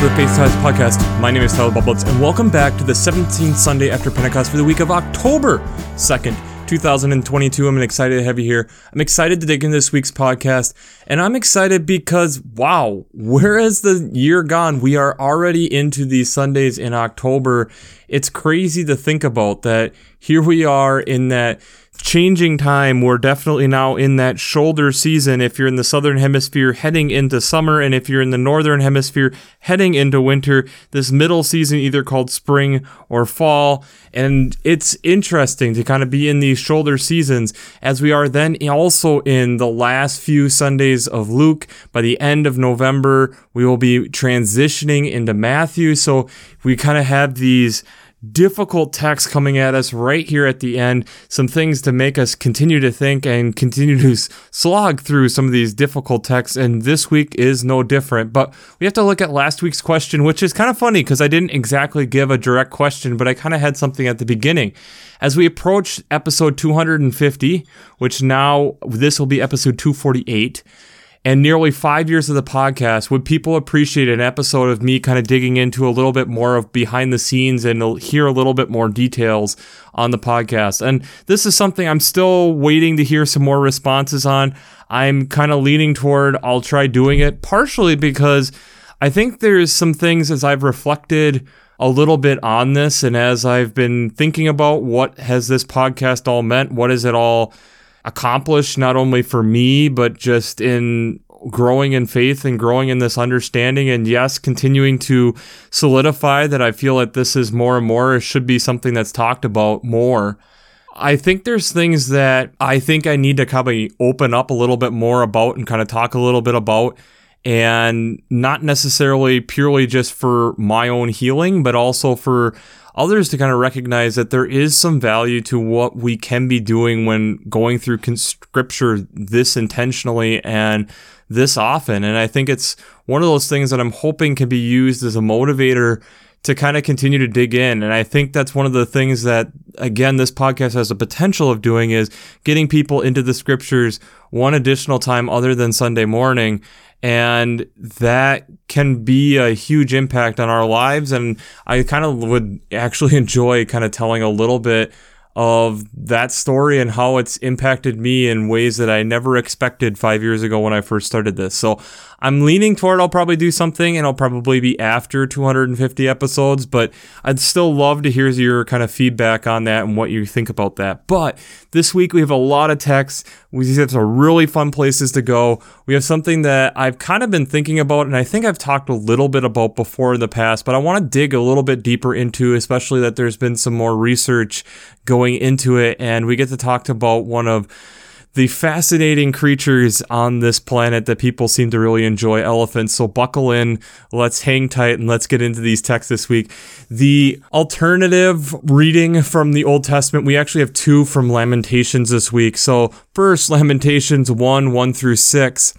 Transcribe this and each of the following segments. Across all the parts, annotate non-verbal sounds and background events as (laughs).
the Faith Ties podcast. My name is Tyler Bublitz, and welcome back to the 17th Sunday after Pentecost for the week of October 2nd, 2022. I'm excited to have you here. I'm excited to dig into this week's podcast, and I'm excited because, wow, where has the year gone? We are already into these Sundays in October. It's crazy to think about that here we are in that changing time. We're definitely now in that shoulder season. If you're in the southern hemisphere, heading into summer, and if you're in the northern hemisphere, heading into winter, this middle season either called spring or fall. And it's interesting to kind of be in these shoulder seasons as we are then also in the last few Sundays of Luke. By the end of November, we will be transitioning into Matthew. So we kind of have these difficult text coming at us right here at the end. Some things to make us continue to think and continue to slog through some of these difficult texts. And this week is no different. But we have to look at last week's question, which is kind of funny because I didn't exactly give a direct question, but I kind of had something at the beginning. As we approach episode 250, which now this will be episode 248 and nearly five years of the podcast, would people appreciate an episode of me kind of digging into a little bit more of behind the scenes and hear a little bit more details on the podcast? And this is something I'm still waiting to hear some more responses on. I'm kind of leaning toward I'll try doing it, partially because I think there's some things as I've reflected a little bit on this and as I've been thinking about what has this podcast all meant, what is it all accomplished not only for me but just in growing in faith and growing in this understanding. And yes continuing to solidify that I feel that this is more and more. It should be something that's talked about more. I think there's things that I think I need to kind of open up a little bit more about and kind of talk a little bit about. And not necessarily purely just for my own healing but also for others to kind of recognize that there is some value to what we can be doing when going through scripture this intentionally and this often. And I think it's one of those things that I'm hoping can be used as a motivator to kind of continue to dig in. And I think that's one of the things that, again, this podcast has the potential of doing is getting people into the scriptures one additional time other than Sunday morning and that can be a huge impact on our lives and i kind of would actually (laughs) enjoy kind of telling a little bit of that story and how it's impacted me in ways that I never expected five years ago when I first started this. So I'm leaning toward I'll probably do something and I'll probably be after 250 episodes, but I'd still love to hear your kind of feedback on that and what you think about that. But this week we have a lot of texts. We have some really fun places to go. We have something that I've kind of been thinking about and I think I've talked a little bit about before in the past, but I want to dig a little bit deeper into, especially that there's been some more research going into it and we get to talk about one of the fascinating creatures on this planet that people seem to really enjoy elephants. So buckle in, let's hang tight, and let's get into these texts this week. The alternative reading from the Old Testament, we actually have two from Lamentations this week. So, first, Lamentations 1 1 through 6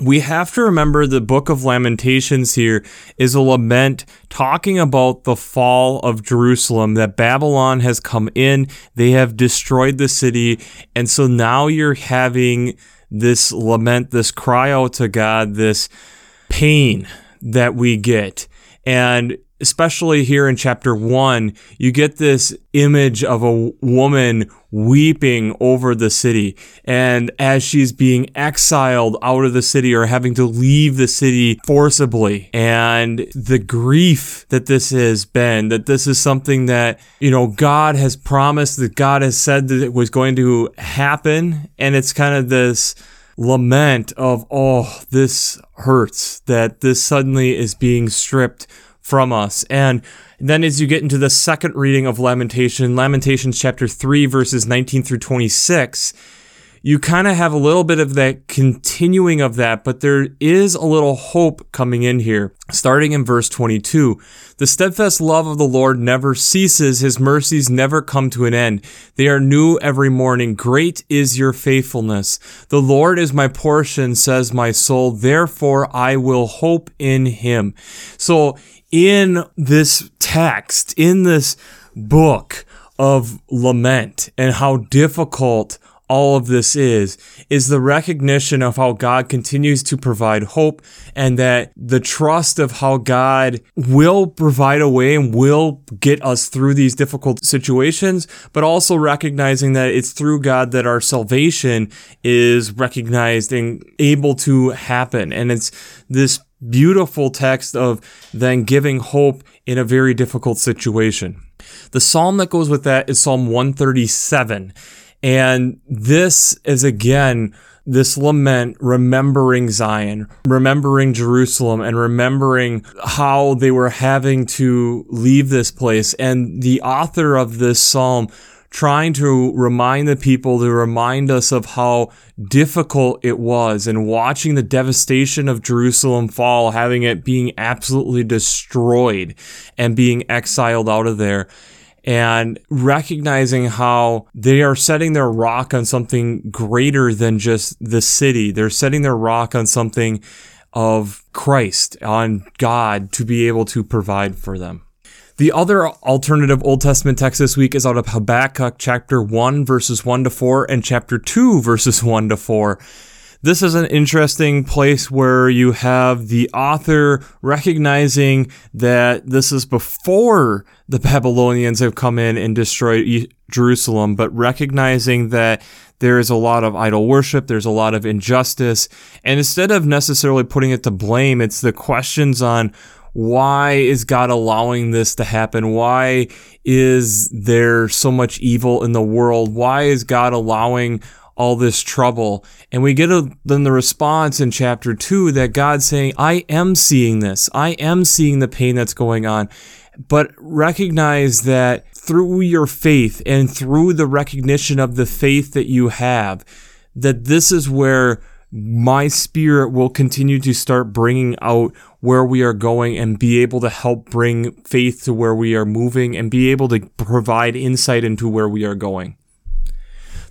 we have to remember the book of Lamentations here is a lament talking about the fall of Jerusalem, that Babylon has come in, they have destroyed the city, and so now you're having this lament, this cry out to God, this pain that we get. And especially here in chapter one, you get this image of a woman weeping over the city. And as she's being exiled out of the city or having to leave the city forcibly, and the grief that this has been, that this is something that, you know, God has promised, that God has said that it was going to happen. And it's kind of this lament of, oh, this hurts, that this suddenly is being stripped from us. And then as you get into the second reading of Lamentation, Lamentations chapter 3, verses 19 through 26, you kind of have a little bit of that continuing of that, but there is a little hope coming in here. Starting in verse 22, the steadfast love of the Lord never ceases, his mercies never come to an end. They are new every morning. Great is your faithfulness. The Lord is my portion, says my soul. Therefore I will hope in him. So in this text, in this book of lament and how difficult all of this is, is the recognition of how God continues to provide hope and that the trust of how God will provide a way and will get us through these difficult situations, but also recognizing that it's through God that our salvation is recognized and able to happen. And it's this beautiful text of then giving hope in a very difficult situation. The psalm that goes with that is Psalm 137. And this is again, this lament remembering Zion, remembering Jerusalem, and remembering how they were having to leave this place. And the author of this psalm trying to remind the people to remind us of how difficult it was and watching the devastation of Jerusalem fall, having it being absolutely destroyed and being exiled out of there. And recognizing how they are setting their rock on something greater than just the city. They're setting their rock on something of Christ, on God to be able to provide for them. The other alternative Old Testament text this week is out of Habakkuk chapter 1 verses 1 to 4 and chapter 2 verses (laughs) 1 to 4. This is an interesting place where you have the author recognizing that this is before the Babylonians have come in and destroyed Jerusalem, but recognizing that there is a lot of idol worship, there's a lot of injustice, and instead of necessarily putting it to blame, it's the questions on why is God allowing this to happen? Why is there so much evil in the world? Why is God allowing all this trouble? And we get a, then the response in chapter two that God's saying, I am seeing this. I am seeing the pain that's going on. But recognize that through your faith and through the recognition of the faith that you have, that this is where my spirit will continue to start bringing out where we are going and be able to help bring faith to where we are moving and be able to provide insight into where we are going.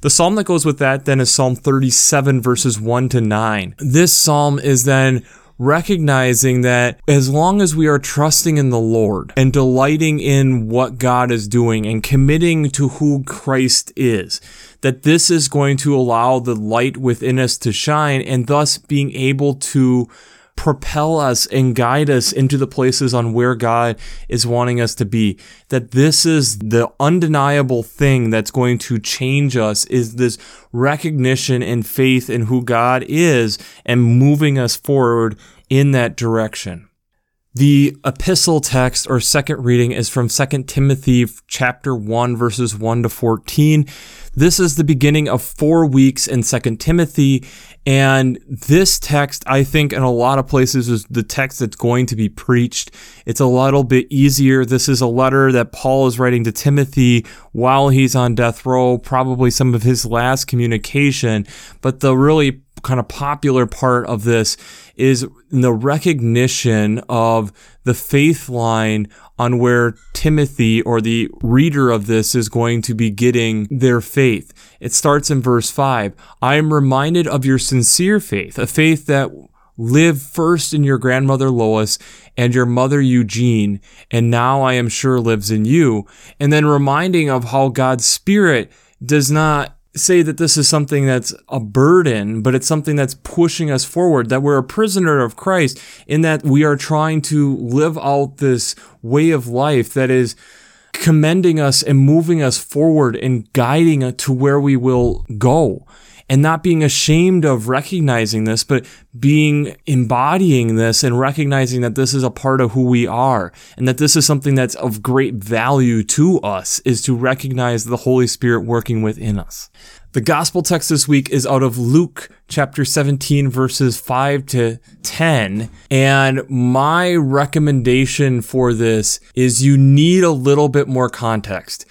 The psalm that goes with that then is Psalm 37, verses 1 to 9. This psalm is then recognizing that as long as we are trusting in the Lord and delighting in what God is doing and committing to who Christ is, that this is going to allow the light within us to shine and thus being able to propel us and guide us into the places on where God is wanting us to be. That this is the undeniable thing that's going to change us is this recognition and faith in who God is and moving us forward in that direction. The epistle text or second reading is from 2 Timothy chapter 1 verses 1 to 14. This is the beginning of 4 weeks in 2 Timothy and this text I think in a lot of places is the text that's going to be preached. It's a little bit easier. This is a letter that Paul is writing to Timothy while he's on death row, probably some of his last communication, but the really kind of popular part of this is the recognition of the faith line on where Timothy or the reader of this is going to be getting their faith. It starts in verse 5. I am reminded of your sincere faith, a faith that lived first in your grandmother Lois and your mother Eunice, and now I am sure lives in you. And then reminding of how God's Spirit does not say that this is something that's a burden, but it's something that's pushing us forward, that we're a prisoner of Christ in that we are trying to live out this way of life that is commending us and moving us forward and guiding to where we will go and not being ashamed of recognizing this, but being embodying this and recognizing that this is a part of who we are and that this is something that's of great value to us is to recognize the Holy Spirit working within us. The gospel text this week is out of Luke chapter 17 verses 5 to 10. And my recommendation for this is you need a little bit more context.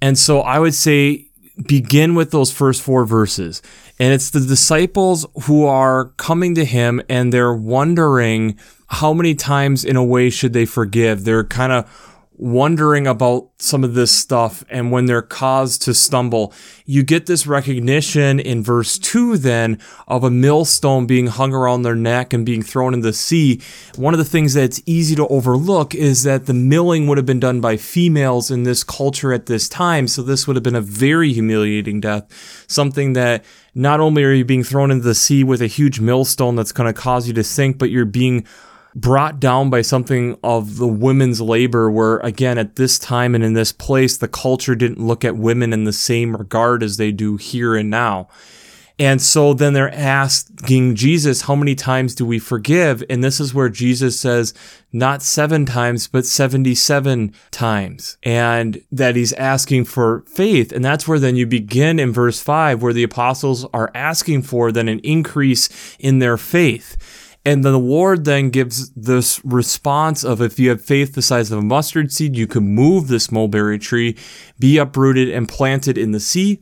And so I would say begin with those first four verses. And it's the disciples who are coming to him and they're wondering how many times in a way should they forgive. They're kind of wondering about some of this stuff and when they're caused to stumble. You get this recognition in verse 2 then of a millstone being hung around their neck and being thrown in the sea. One of the things that's easy to overlook is that the milling would have been done by females in this culture at this time. So this would have been a very humiliating death. Something that not only are you being thrown into the sea with a huge millstone that's going to cause you to sink, but you're being brought down by something of the women's labor where again at this time and in this place the culture didn't look at women in the same regard as they do here and now and so then they're asking Jesus, how many times do we forgive? And this is where Jesus says, not seven times, but 77 times. And that he's asking for faith. And that's where then you begin in verse five, where the apostles are asking for then an increase in their faith. And the Lord then gives this response of if you have faith the size of a mustard seed, you can move this mulberry tree, be uprooted and planted in the sea.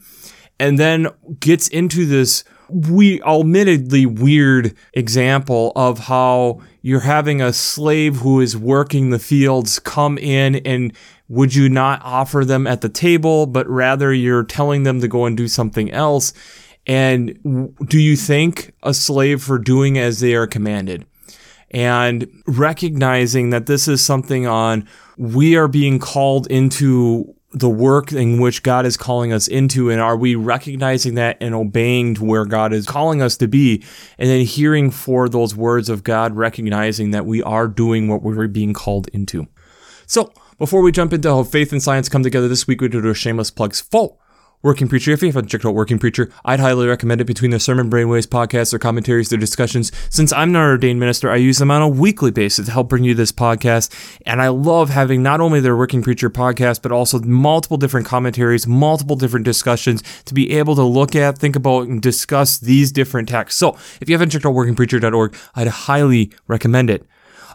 And then gets into this we admittedly weird example of how you're having a slave who is working the fields come in and would you not offer them at the table, but rather you're telling them to go and do something else. And do you thank a slave for doing as they are commanded? And recognizing that this is something on we are being called into the work in which God is calling us into, and are we recognizing that and obeying to where God is calling us to be, and then hearing for those words of God, recognizing that we are doing what we're being called into. So, before we jump into how faith and science come together this week, we do a shameless plugs full Working Preacher. If you haven't checked out Working Preacher, I'd highly recommend it between the Sermon Brainwaves podcasts, their commentaries, their discussions. Since I'm not an ordained minister, I use them on a weekly basis to help bring you this podcast. And I love having not only their Working Preacher podcast, but also multiple different commentaries, multiple different discussions to be able to look at, think about, and discuss these different texts. So if you haven't checked out workingpreacher.org, I'd highly recommend it.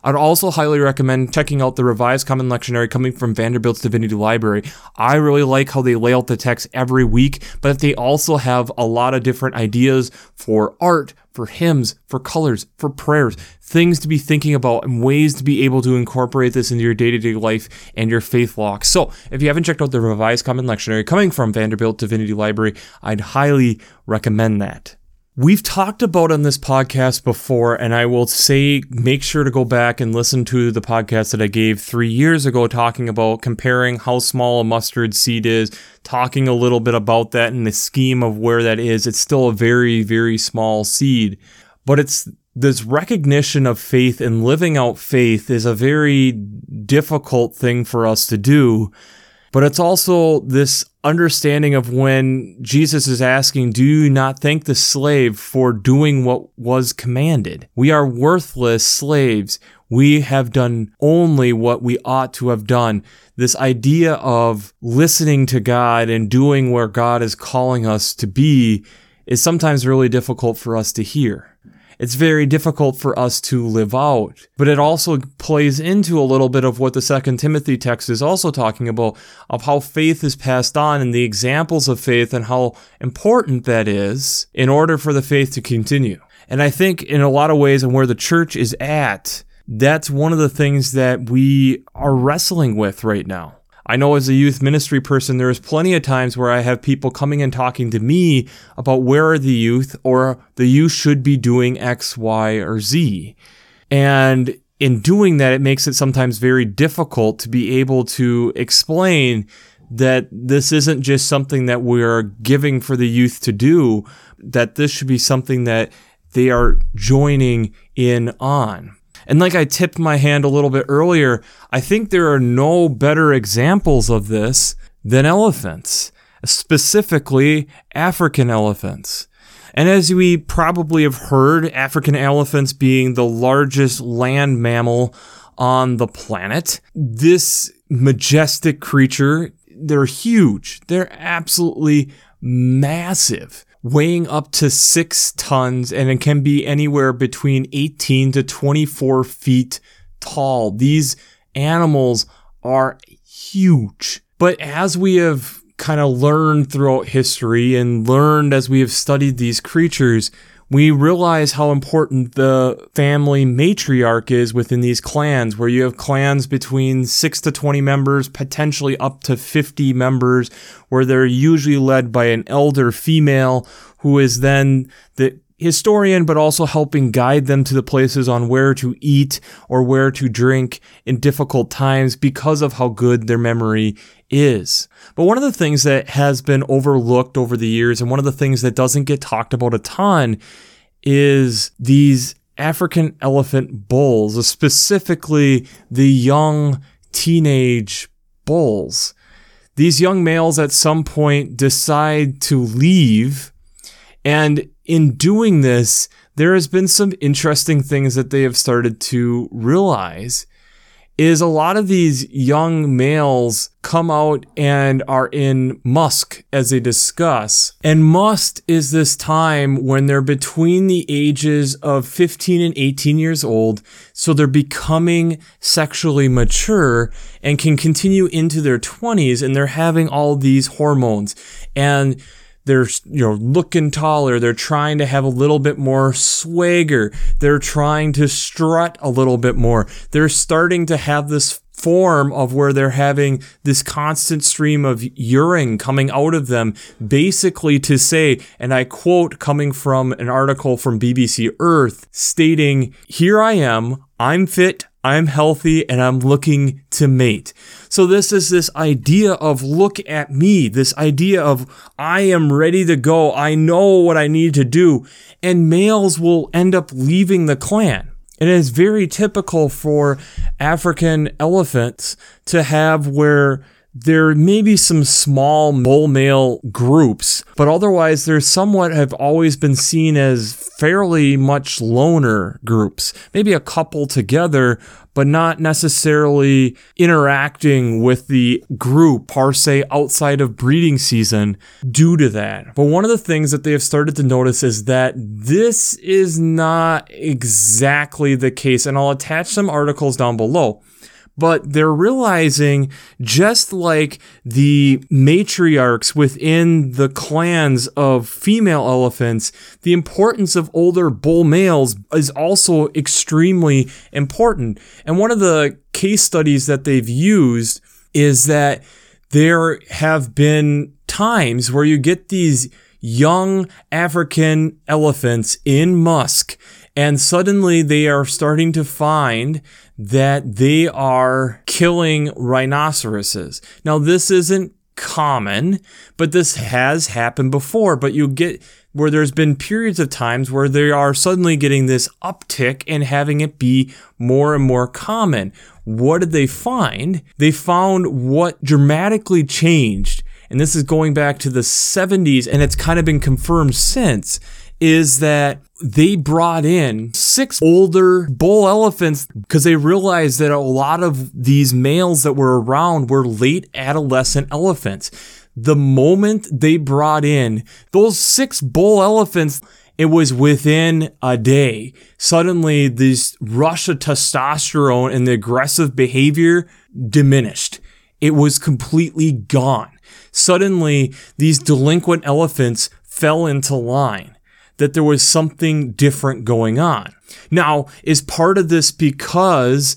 I'd also highly recommend checking out the Revised Common Lectionary coming from Vanderbilt's Divinity Library. I really like how they lay out the text every week, but they also have a lot of different ideas for art, for hymns, for colors, for prayers, things to be thinking about, and ways to be able to incorporate this into your day to day life and your faith walk. So, if you haven't checked out the Revised Common Lectionary coming from Vanderbilt Divinity Library, I'd highly recommend that. We've talked about on this podcast before, and I will say make sure to go back and listen to the podcast that I gave three years ago, talking about comparing how small a mustard seed is, talking a little bit about that and the scheme of where that is. It's still a very, very small seed, but it's this recognition of faith and living out faith is a very difficult thing for us to do. But it's also this understanding of when Jesus is asking, Do you not thank the slave for doing what was commanded? We are worthless slaves. We have done only what we ought to have done. This idea of listening to God and doing where God is calling us to be is sometimes really difficult for us to hear it's very difficult for us to live out. But it also plays into a little bit of what the second Timothy text is also talking about of how faith is passed on and the examples of faith and how important that is in order for the faith to continue. And I think in a lot of ways and where the church is at, that's one of the things that we are wrestling with right now. I know as a youth ministry person, there's plenty of times where I have people coming and talking to me about where are the youth or the youth should be doing X, Y, or Z. And in doing that, it makes it sometimes very difficult to be able to explain that this isn't just something that we're giving for the youth to do, that this should be something that they are joining in on. And like I tipped my hand a little bit earlier, I think there are no better examples of this than elephants, specifically African elephants. And as we probably have heard, African elephants being the largest land mammal on the planet, this majestic creature, they're huge. They're absolutely massive weighing up to six tons and it can be anywhere between 18 to 24 feet tall. These animals are huge. But as we have kind of learned throughout history and learned as we have studied these creatures, we realize how important the family matriarch is within these clans, where you have clans between 6 to 20 members, potentially up to 50 members, where they're usually led by an elder female who is then the historian, but also helping guide them to the places on where to eat or where to drink in difficult times because of how good their memory is. But one of the things that has been overlooked over the years, and one of the things that doesn't get talked about a ton, is these African elephant bulls, specifically the young teenage bulls. These young males at some point decide to leave, and in doing this, there has been some interesting things that they have started to realize is a lot of these young males come out and are in musth as they discuss. And musth is this time when they're between the ages of 15 and 18 years old. So they're becoming sexually mature and can continue into their 20s and they're having all these hormones. And they're you know looking taller. They're trying to have a little bit more swagger. They're trying to strut a little bit more. They're starting to have this form of where they're having this constant stream of urine coming out of them, basically to say, and I quote coming from an article from BBC Earth stating, Here I am, I'm fit, I'm healthy, and I'm looking to mate. So this is this idea of look at me, this idea of I am ready to go. I know what I need to do. And males will end up leaving the clan. It is very typical for African elephants to have where there may be some small bull male groups, but otherwise they're somewhat have always been seen as fairly much loner groups. Maybe a couple together, but not necessarily interacting with the group per se outside of breeding season due to that. But one of the things that they have started to notice is that this is not exactly the case, and I'll attach some articles down below but they're realizing just like the matriarchs within the clans of female elephants, the importance of older bull males is also extremely important. And one of the case studies that they've used is that there have been times where you get these young African elephants in musth and suddenly they are starting to find that they are killing rhinoceroses. Now, this isn't common, but this has happened before. But you get where there's been periods of times where they are suddenly getting this uptick and having it be more and more common. What did they find? They found what dramatically changed, and this is going back to the 70s, and it's kind of been confirmed since, is that they brought in six older bull elephants because they realized that a lot of these males that were around were late adolescent elephants. The moment they brought in those six bull elephants, it was within a day. Suddenly, this rush of testosterone and the aggressive behavior diminished. It was completely gone. Suddenly, these delinquent elephants fell into line that there was something different going on. Now, is part of this because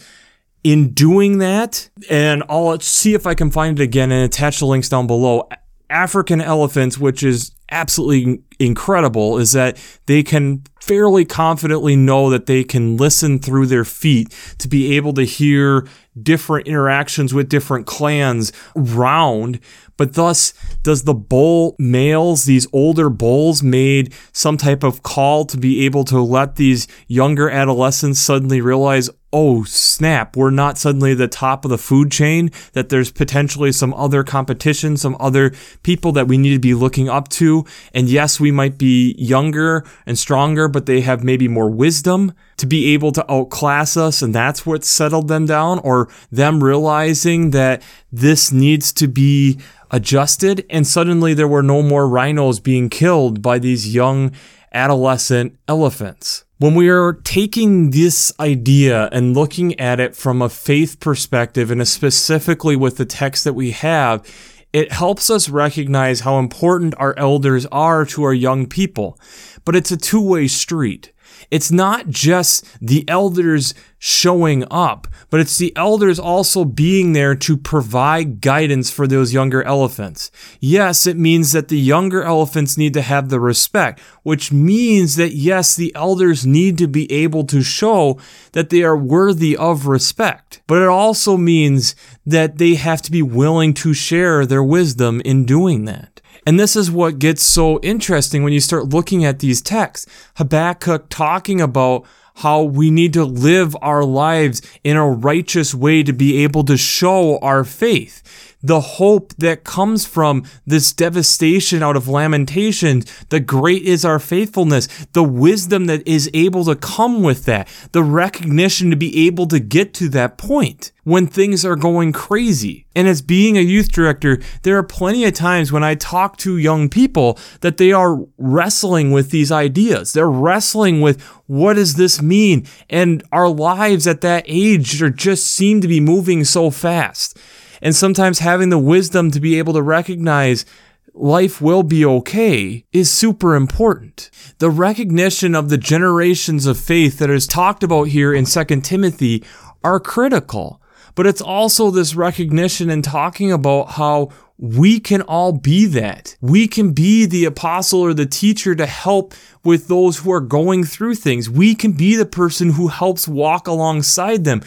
in doing that, and I'll see if I can find it again and attach the links down below. African elephants, which is absolutely incredible, is that they can fairly confidently know that they can listen through their feet to be able to hear different interactions with different clans round. But thus, does the bull males, these older bulls, made some type of call to be able to let these younger adolescents suddenly realize, oh snap, we're not suddenly the top of the food chain, that there's potentially some other competition, some other people that we need to be looking up to. And yes, we might be younger and stronger, but they have maybe more wisdom to be able to outclass us. And that's what settled them down, or them realizing that this needs to be adjusted. And suddenly there were no more rhinos being killed by these young adolescent elephants when we are taking this idea and looking at it from a faith perspective and specifically with the text that we have, It helps us recognize how important our elders are to our young people, but it's a two way street. It's not just the elders showing up, but it's the elders also being there to provide guidance for those younger elephants. Yes, it means that the younger elephants need to have the respect, which means that yes, the elders need to be able to show that they are worthy of respect. But it also means that they have to be willing to share their wisdom in doing that. And this is what gets so interesting when you start looking at these texts. Habakkuk talking about how we need to live our lives in a righteous way to be able to show our faith the hope that comes from this devastation out of lamentations. The great is our faithfulness, the wisdom that is able to come with that, the recognition to be able to get to that point when things are going crazy. And as being a youth director, there are plenty of times when I talk to young people that they are wrestling with these ideas. They're wrestling with what does this mean? And our lives at that age are just seem to be moving so fast and sometimes having the wisdom to be able to recognize life will be okay is super important. The recognition of the generations of faith that is talked about here in 2 Timothy are critical. But it's also this recognition and talking about how we can all be that. We can be the apostle or the teacher to help with those who are going through things. We can be the person who helps walk alongside them.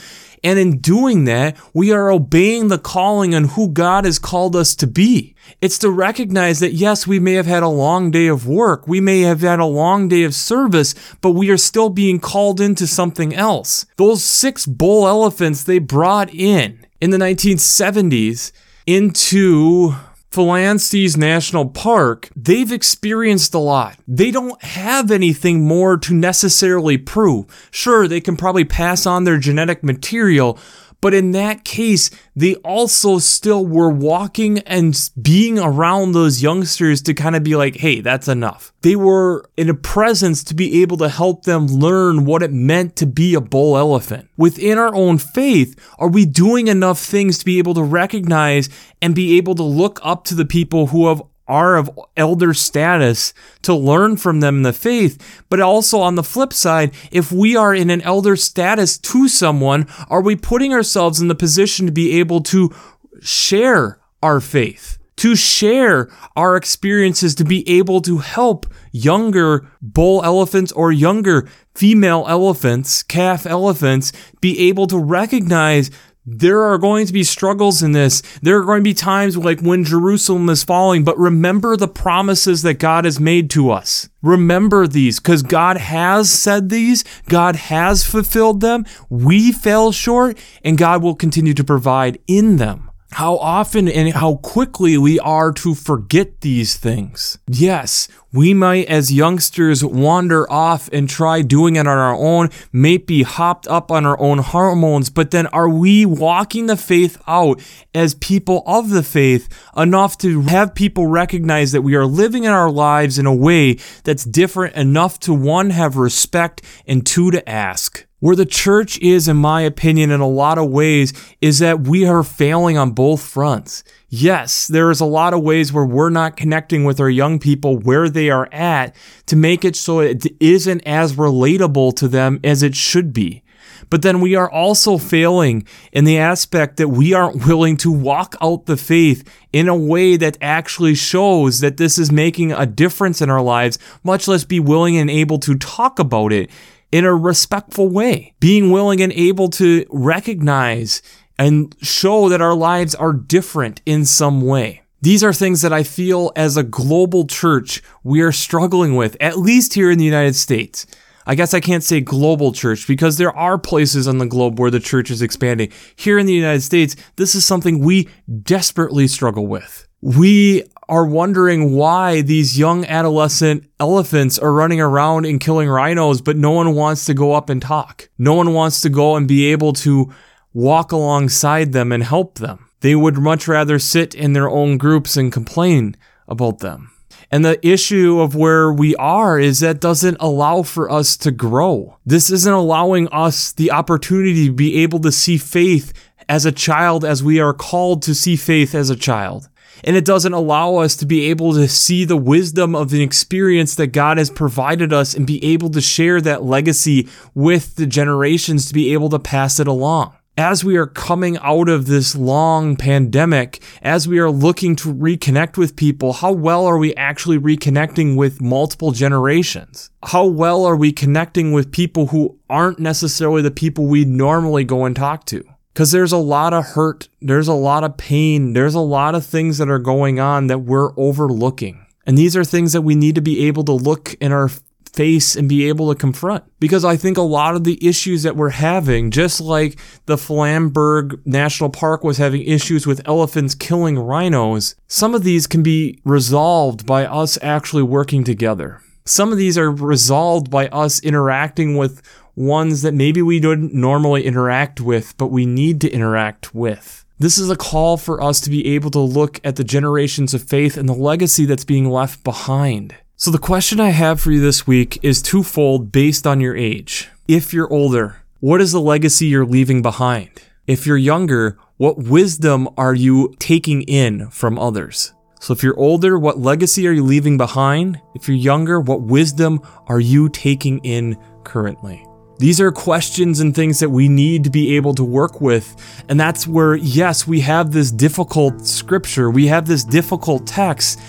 And in doing that, we are obeying the calling on who God has called us to be. It's to recognize that yes, we may have had a long day of work. We may have had a long day of service, but we are still being called into something else. Those six bull elephants they brought in in the 1970s into Pilanesberg National Park, they've experienced a lot. They don't have anything more to necessarily prove. Sure, they can probably pass on their genetic material, but in that case, they also still were walking and being around those youngsters to kind of be like, hey, that's enough. They were in a presence to be able to help them learn what it meant to be a bull elephant. Within our own faith, are we doing enough things to be able to recognize and be able to look up to the people who have are of elder status to learn from them the faith. But also on the flip side, if we are in an elder status to someone, are we putting ourselves in the position to be able to share our faith? To share our experiences, to be able to help younger bull elephants or younger female elephants, calf elephants, be able to recognize there are going to be struggles in this. There are going to be times like when Jerusalem is falling, but remember the promises that God has made to us. Remember these because God has said these, God has fulfilled them. We fell short, and God will continue to provide in them how often and how quickly we are to forget these things. Yes, we might as youngsters wander off and try doing it on our own, may be hopped up on our own hormones, but then are we walking the faith out as people of the faith enough to have people recognize that we are living in our lives in a way that's different enough to one, have respect and two, to ask? Where the church is, in my opinion, in a lot of ways, is that we are failing on both fronts. Yes, there is a lot of ways where we're not connecting with our young people where they are at to make it so it isn't as relatable to them as it should be. But then we are also failing in the aspect that we aren't willing to walk out the faith in a way that actually shows that this is making a difference in our lives, much less be willing and able to talk about it in a respectful way, being willing and able to recognize and show that our lives are different in some way. These are things that I feel as a global church we are struggling with, at least here in the United States. I guess I can't say global church because there are places on the globe where the church is expanding. Here in the United States, this is something we desperately struggle with. We are wondering why these young adolescent elephants are running around and killing rhinos, but no one wants to go up and talk. No one wants to go and be able to walk alongside them and help them. They would much rather sit in their own groups and complain about them. And the issue of where we are is that doesn't allow for us to grow. This isn't allowing us the opportunity to be able to see faith as a child as we are called to see faith as a child. And it doesn't allow us to be able to see the wisdom of the experience that God has provided us and be able to share that legacy with the generations to be able to pass it along as we are coming out of this long pandemic, as we are looking to reconnect with people, how well are we actually reconnecting with multiple generations? How well are we connecting with people who aren't necessarily the people we normally go and talk to? Because there's a lot of hurt, there's a lot of pain, there's a lot of things that are going on that we're overlooking. And these are things that we need to be able to look in our face and be able to confront. Because I think a lot of the issues that we're having, just like the Pilanesberg National Park was having issues with elephants killing rhinos, some of these can be resolved by us actually working together. Some of these are resolved by us interacting with ones that maybe we don't normally interact with, but we need to interact with. This is a call for us to be able to look at the generations of faith and the legacy that's being left behind. So, the question I have for you this week is twofold based on your age. If you're older, what is the legacy you're leaving behind? If you're younger, what wisdom are you taking in from others? So, if you're older, what legacy are you leaving behind? If you're younger, what wisdom are you taking in currently? These are questions and things that we need to be able to work with. And that's where, yes, we have this difficult scripture, we have this difficult text,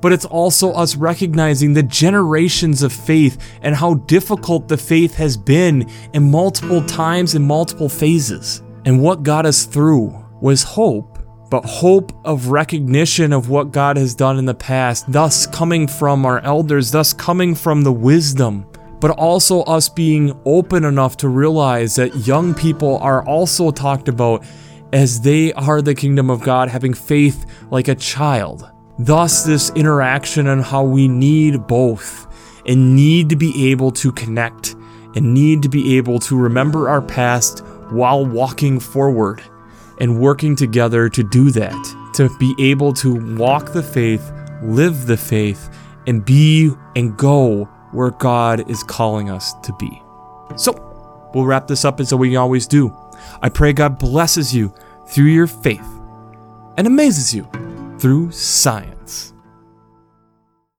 but it's also us recognizing the generations of faith and how difficult the faith has been in multiple times in multiple phases. And what got us through was hope, but hope of recognition of what God has done in the past, thus coming from our elders, thus coming from the wisdom but also us being open enough to realize that young people are also talked about as they are the kingdom of God, having faith like a child. Thus, this interaction and how we need both and need to be able to connect and need to be able to remember our past while walking forward and working together to do that, to be able to walk the faith, live the faith, and be and go where God is calling us to be. So, we'll wrap this up as we always do. I pray God blesses you through your faith and amazes you through science.